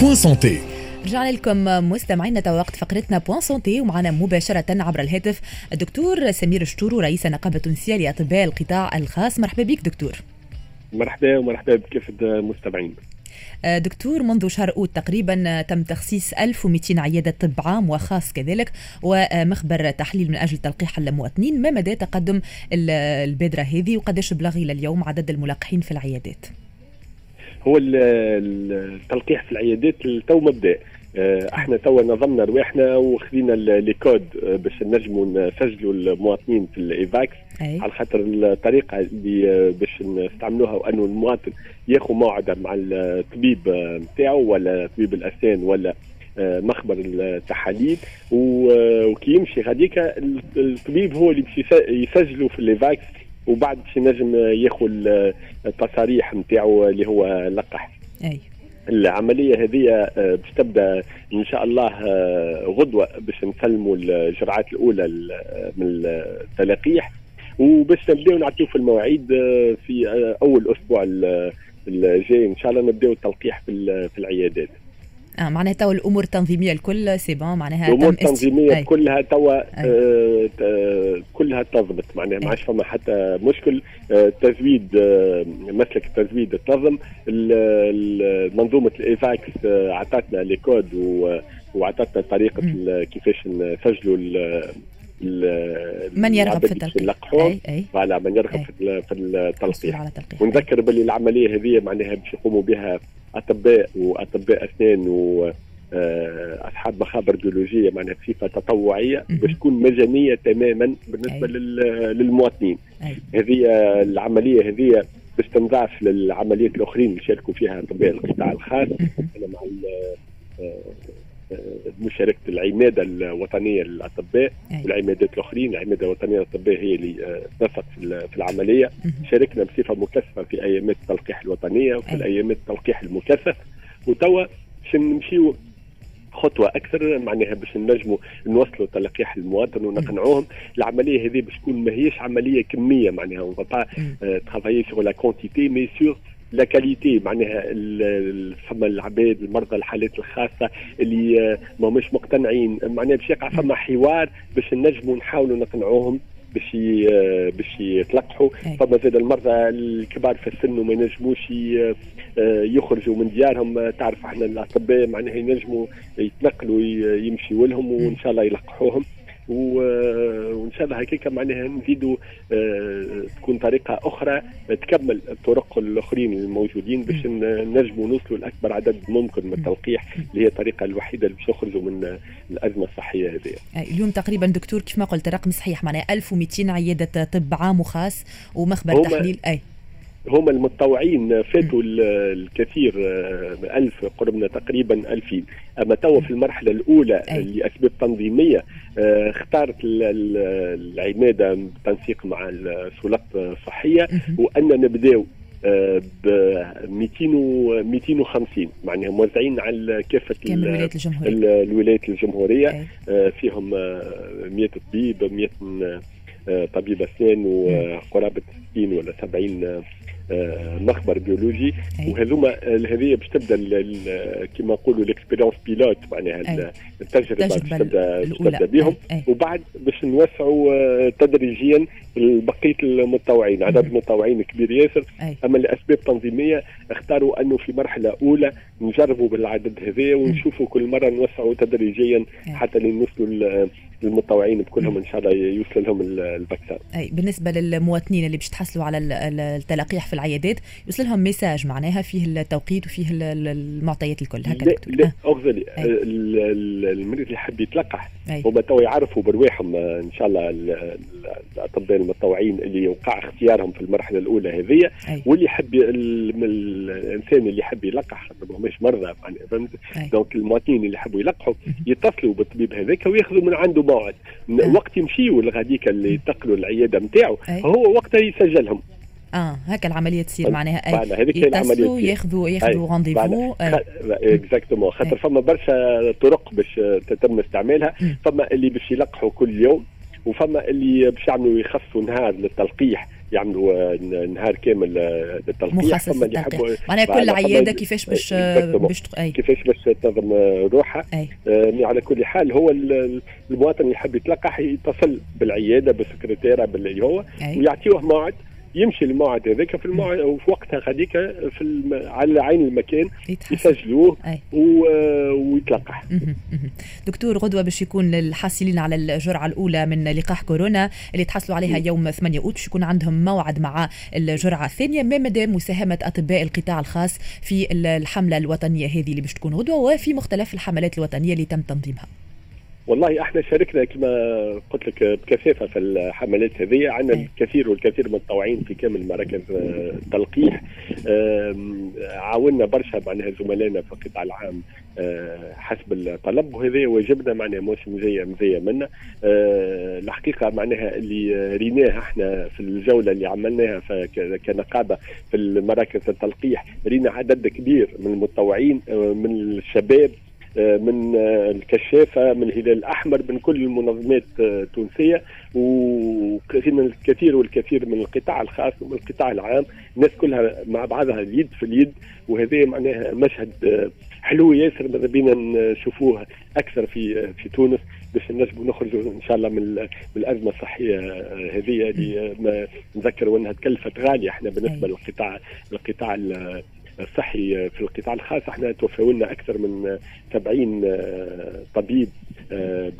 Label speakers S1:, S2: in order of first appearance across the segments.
S1: Point Santé
S2: رجعنا لكم مستمعينا توا وقت فقرتنا Point Santé ومعنا مباشرة عبر الهاتف الدكتور سمير الشتورو رئيس النقابة التونسية لأطباء القطاع الخاص. مرحبا بك دكتور.
S3: مرحبا ومرحبا بكافة المستمعين.
S2: آه، دكتور منذ شهر أوت تقريبا تم تخصيص 1200 عيادة طب عام وخاص كذلك ومخبر تحليل من أجل تلقيح المواطنين ما مدى تقدم البادرة هذه وقداش بلغ إلى اليوم عدد الملقحين في العيادات؟
S3: هو التلقيح في العيادات تو مبدأ. آه، إحنا توا نظمنا رواحنا وخذينا les codes آه، باش نجموا نسجلوا المواطنين في الـ Evax على خاطر الطريقة اللي آه، باش نستعملوها وانه المواطن ياخذ موعد مع الطبيب نتاعو ولا طبيب الأسنان ولا مخبر التحاليل. وكي يمشي غاديك الطبيب هو اللي باش يسجلوا في الـ Evax. وبعد باش ينجم ياخذ التصاريح نتاعو اللي هو لقح.
S2: أي.
S3: العملية هذه آه، باش تبدأ إن شاء الله آه، غدوة باش نسلموا الجرعات الأولى من التلقيح. وباش نبداو نعطيو في المواعيد آه، في أول أسبوع الجاي. إن شاء الله نبداو التلقيح في العيادات.
S2: آه معناها توا الأمور التنظيمية الكل c'est bon معناها
S3: الأمور التنظيمية است... كلها توا آه كلها تنظمت. معناها ما عادش فما حتى مشكل. آه تزويد آه مسلك التزويد تنظم. منظومة الـ Evax آه عطاتنا les codes وعطاتنا طريقة كيفاش نسجلوا
S2: من يرغب في التلقيح؟
S3: voilà من يرغب أي. في التلقيح. ونذكر باللي العملية هذه معناها باش يقوموا بها أطباء وأطباء اسنان و آه، أصحاب مخابر بيولوجيه معناها بصفة تطوعية باش تكون مجانية تماما بالنسبة أي. للمواطنين. هذه العملية هذه باش تنضاف للعمليات الأخرين اللي شاركوا فيها أطباء القطاع الخاص. أنا مع آه، مشاركة العمادة الوطنية للأطباء والعمادات الأخرين. العمادة الوطنية للأطباء هي اللي تنسق في العملية. شاركنا بصفة مكثفة في أيامات التلقيح الوطنية وفي الأيامات التلقيح المكثف. وتوا باش نمشيو خطوة أكثر معناها باش نجموا نوصلوا تلقيح المواطن ونقنعوهم. العملية هذه باش تكون ماهيش عملية كمية معناها on va travailler sur la quantité mais sur la qualité معناها فما العباد المرضى الحالات الخاصة اللي آه، ما مش مقتنعين. معناها باش يقع فما حوار باش نجموا نحاولوا نقنعوهم باش آه، باش يتلقحوا. فما زاد المرضى الكبار في السن وما ينجموش آه، يخرجوا من ديارهم. تعرف إحنا الأطباء معناها ينجموا يتنقلوا يمشيوا لهم وإن شاء الله يلقحوهم. الله هكاك معناها نزيدوا آه، تكون طريقة أخرى تكمل الطرق الآخرين الموجودين باش نجموا نوصلوا لأكبر عدد ممكن من التلقيح اللي هي الطريقة الوحيدة اللي باش نخرجوا من الأزمة الصحية هذه.
S2: اليوم تقريبا دكتور كيف ما قلت الرقم صحيح معناها 1200 عيادة طب عام وخاص ومخبر تحليل أي
S3: هم المتطوعين. فاتوا الكثير آه، ألف قربنا تقريبا ألفين أما توا في المرحلة الأولى لأسباب تنظيمية آه، اختارت العمادة بالتنسيق مع السلطات الصحية وأن نبداو ب 200 250 معناها موزعين على كافة
S2: الولايات الجمهورية.
S3: الولايات الجمهورية. آه، فيهم 100 طبيب 100 طبيب أسنان وقرابة 60 ولا 70 آه، مخبر بيولوجي. وهذوما هذه باش تبدا كما نقولوا الـ expérience pilote معناها التجربة باش تبدا باش تبدأ بهم. وبعد باش نوسعوا آه، تدريجيا بقية المتطوعين عدد المتطوعين كبير. ياسر أما لأسباب تنظيمية اختاروا أنه في مرحلة أولى نجربوا بالعدد هذا ونشوفوا كل مرة نوسعوا تدريجيا حتى لنوصلوا المتطوعين بكلهم إن شاء الله يوصل لهم الـ
S2: vaccin. أي. بالنسبة للمواطنين اللي باش تحصلوا على التلقيح في العيادات يوصل لهم message معناها فيه التوقيت وفيه المعطيات الكل. هكا
S3: لا, لا اغزرلي المريض اللي يحب يتلقح هما تو يعرفوا برواحهم إن شاء الله الأطباء المتطوعين اللي وقع اختيارهم في المرحلة الأولى هذه واللي يحب الإنسان اللي يحب يلقح مش مرضى فهمت؟ donc المواطنين اللي يحبوا يلقحوا يتصلوا بالطبيب هذاك وياخذوا من عنده موعد. وقت يمشيوا لغاديك اللي ينتقلوا العيادة نتاعو هو وقتها يسجلهم.
S2: آه هكا العملية تصير معناها هذيك يتصلوا ياخذوا ياخذوا rendez-vous
S3: exactement خاطر فما برشا طرق باش تتم استعمالها. فما اللي باش يلقحوا كل يوم وفما اللي باش يعملوا يخصوا نهار للتلقيح يعملوا نهار كامل للتلقيح.
S2: فما اللي يحبوا معناها كل عيادة كيفاش باش باش
S3: كيفاش باش تنظم روحها. أي. على كل حال هو المواطن يحب يتلقح يتصل بالعيادة بالسكرتيرة باللي هو ويعطيوه موعد. يمشي الموعد هذاك في الموعد وفي وقتها هذيك في الم... على عين المكان يسجلوه و... ويتلقح.
S2: دكتور غدوة باش يكون الحاصلين على الجرعة الأولى من لقاح كورونا اللي تحصلوا عليها يوم 8 أوت باش يكون عندهم موعد مع الجرعة الثانية. ما مدى مساهمة أطباء القطاع الخاص في الحملة الوطنية هذه اللي باش تكون غدوة وفي مختلف الحملات الوطنية اللي تم تنظيمها.
S3: والله إحنا شاركنا كما قلت لك بكثافه في الحملات هذه عندنا الكثير والكثير من المتطوعين في كامل مراكز التلقيح. عاوننا برشا معناها زملائنا في القطاع العام آه، حسب الطلب وهذا واجبنا معناها موسم زي مزية منا. آه، الحقيقة معناها اللي ريناه إحنا في الجولة اللي عملناها كنقابة في المراكز التلقيح رينا عدد كبير من المتطوعين آه، من الشباب من الكشافة من الهلال الأحمر من كل المنظمات التونسية وكثير الكثير والكثير من القطاع الخاص ومن القطاع العام. الناس كلها مع بعضها اليد في اليد وهذا معناها مشهد حلو ياسر ماذا بينا نشوفوه أكثر في في تونس باش نجموا نخرجوا إن شاء الله من, من الأزمة الصحية هذه اللي نذكر وأنها تكلفت غالية إحنا بالنسبة للقطاع القطاع الصحي في القطاع الخاص. إحنا توفوا لنا أكثر من 70 آه، طبيب آه،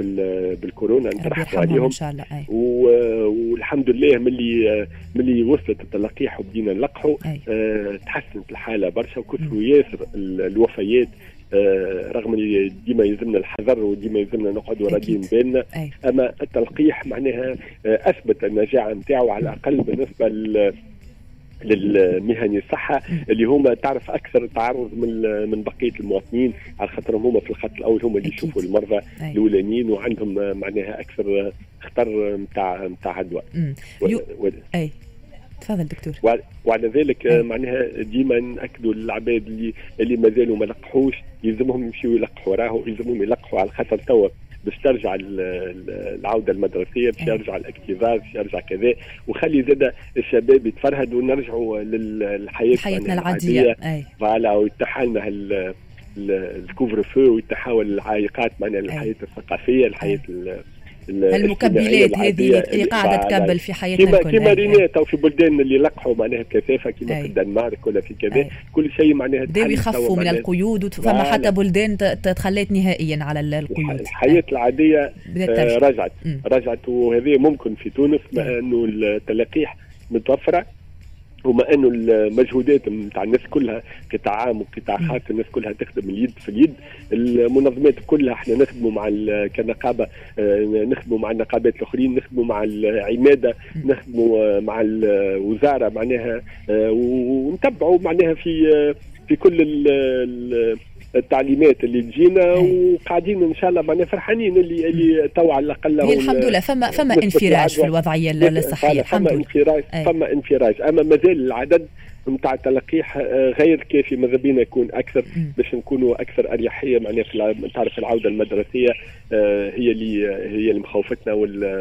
S3: بالكورونا
S2: انطرحوا عليهم. إن شاء الله.
S3: والحمد لله ملي ملي وصلت التلقيح وبدينا نلقحوا. تحسنت الحالة برشا وكثروا ياسر الوفيات. آه رغم اللي ديما يلزمنا الحذر وديما يلزمنا نقعدوا راضيين بالنا أما التلقيح معناها آه أثبت النجاعه نتاعو على الأقل بالنسبة للمهني الصحة اللي هما تعرف أكثر تعرض من من بقية المواطنين على خاطرهم هما في الخط الأول هما اللي يشوفوا المرضى الأولانيين وعندهم معناها أكثر خطر نتاع نتاع عدوى
S2: أي. تفضل دكتور.
S3: وعلى ذلك أي. معناها ديما نأكدوا للعباد اللي اللي مازالوا ما لقحوش يلزمهم يمشيوا يلقحوا راهو يلزمهم يلقحوا على خاطر توا باش ترجع العودة المدرسية باش يرجع الاكتظاظ باش يرجع كذا. وخلي زاد الشباب يتفرهدوا ونرجعوا للحياه
S2: حياتنا العادية.
S3: voilà ويتحى لنا الـ couvre-feu ويتحول العائقات معناها الحياة الثقافية الحياة
S2: المكبلات هذه اللي قاعدة تكبل في حياتنا
S3: كما كما رينا تو في بلدان اللي لقحوا معناها بكثافه كما في الدنمارك ولا في كذا كل شيء معناها
S2: بداوا يخفوا من القيود فما حتى بلدان تخلت نهائيا على القيود.
S3: الحياة العادية آه رجعت. رجعت وهذه ممكن في تونس انه التلقيح متوفرة. وما انه المجهودات نتاع الناس كلها قطاع عام وقطاع خاص الناس كلها تخدم اليد في اليد. المنظمات كلها إحنا نخدموا مع كنقابة آه، نخدموا مع النقابات الأخرين نخدموا مع العمادة نخدموا مع الوزارة معناها آه، ونتبعوا معناها في آه، في كل التعليمات اللي تجينا وقاعدين إن شاء الله معنا فرحانين اللي اللي تو على
S2: الأقل الحمد لله. فما فما انفراج في الوضعية الصحية.
S3: الحمد لله. فما انفراج فما انفراج. أما مازال العدد نتاع التلقيح آه، غير كافي ماذا بينا يكون أكثر باش نكونوا أكثر أريحية معناها في تعرف العودة المدرسية آه، هي اللي هي اللي مخوفتنا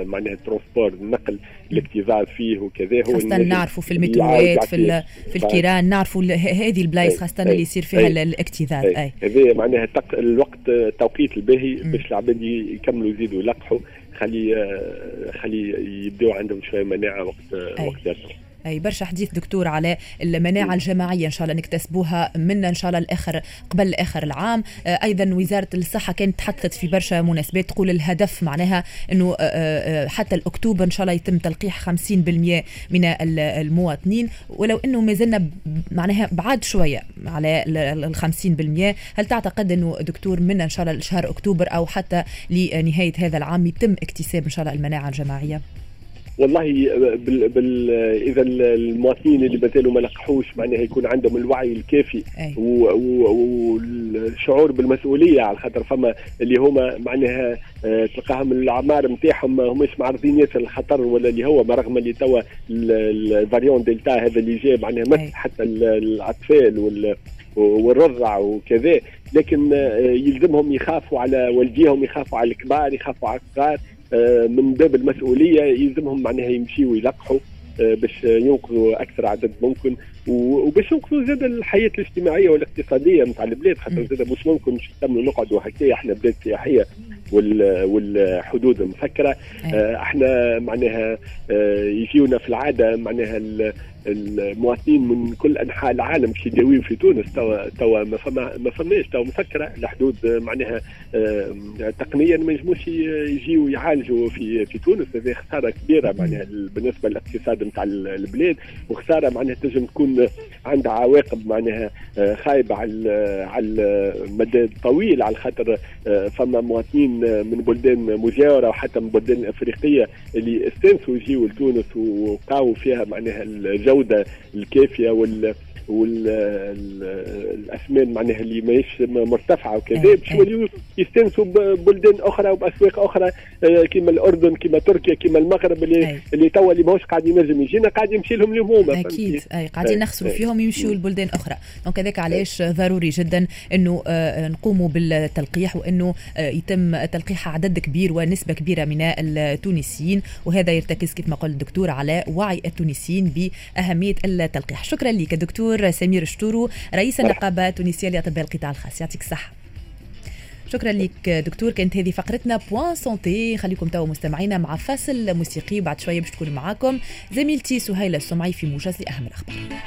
S3: معناها الـ transport النقل الاكتظاظ فيه وكذا.
S2: هو خاصة نعرفوا في المتروات في في الكيران نعرفوا هذه البلايص خاصة اللي يصير فيها الاكتظاظ
S3: أي. هذا معناها الوقت التوقيت الباهي باش العباد يكملوا يزيدوا يلقحوا خلي آه، خلي يبداو عندهم شوية مناعة وقت وقت يرجعوا
S2: برشا حديث دكتور على المناعة الجماعية. إن شاء الله نكتسبوها من إن شاء الله الآخر قبل اخر العام. آه، أيضا وزارة الصحة كانت تحدثت في برشا مناسبات تقول الهدف معناها إنه آه، آه، حتى الأكتوبر إن شاء الله يتم تلقيح 50% من المواطنين. ولو إنه ما زلنا معناها بعاد شوية على ال 50% هل تعتقد إنه دكتور من إن شاء الله شهر أكتوبر أو حتى لنهاية هذا العام يتم اكتساب إن شاء الله المناعة الجماعية؟
S3: والله بال بال إذا المواطنين اللي مازالوا ما لقحوش معناها يكون عندهم الوعي الكافي والشعور بالمسؤولية على خاطر فما اللي هما معناها آه، تلقاهم الاعمار نتاعهم ما هماش معرضين ياسر الخطر ولا اللي هو رغم اللي توا الفاريون دلتا هذا اللي جاء معناها مس حتى الأطفال والرضع وكذا. لكن آه، يلزمهم يخافوا على والديهم يخافوا على الكبار يخافوا على الصغار. من باب المسؤولية يلزمهم معناها يمشيوا يلقحوا باش ينقذوا أكثر عدد ممكن وباش ينقذوا زاد الحياة الاجتماعية والاقتصادية نتاع البلاد خاطر زاد مش ممكن مش نكملوا نقعدوا هكا إحنا بلاد سياحية والحدود مسكرة. إحنا معناها يجيونا في العادة معناها المواطنين من كل أنحاء العالم في يداويو في تونس. توا توا ما فما ما فماش. توا مسكره الحدود معناها تقنيا ما ينجموش يجيو يعالجوا في في تونس. هذه خسارة كبيرة معناها بالنسبة للاقتصاد نتاع البلاد. وخسارة معناها تنجم تكون عندها عواقب معناها خايبة على على المدى الطويل على خاطر فما مواطنين من بلدان مجاورة وحتى من بلدان أفريقية اللي استانسوا يجيو لتونس وقاوا فيها معناها الجو الجودة الكافية وال والاسمان معناها اللي ماهيش مرتفعة وكذا باش يوليو يستانسوا ببلدان أخرى وبأسواق أخرى آه، كما الأردن كما تركيا كما المغرب اللي أي. اللي توا اللي ماهوش قاعد ينجم يجينا قاعد يمشي لهم اليوم هما
S2: أكيد اي قاعدين نخسروا فيهم يمشوا لبلدان أخرى. donc هذاك علاش ضروري جدا إنه آه، نقوموا بالتلقيح وإنه آه، يتم تلقيح عدد كبير ونسبة كبيرة من التونسيين وهذا يرتكز كيف ما قال الدكتور على وعي التونسيين بأهمية التلقيح. شكرا لك دكتور. الدكتور سمير شتورو رئيس النقابه التونسية لأطباء القطاع الخاص. يعطيك الصحة. شكرا لك دكتور. كانت هذه فقرتنا Point Santé خليكم توا مستمعينا مع فاصل موسيقي. بعد شوية باش تكون معاكم زميلتي سهيلة السمعي في موجز لأهم الأخبار.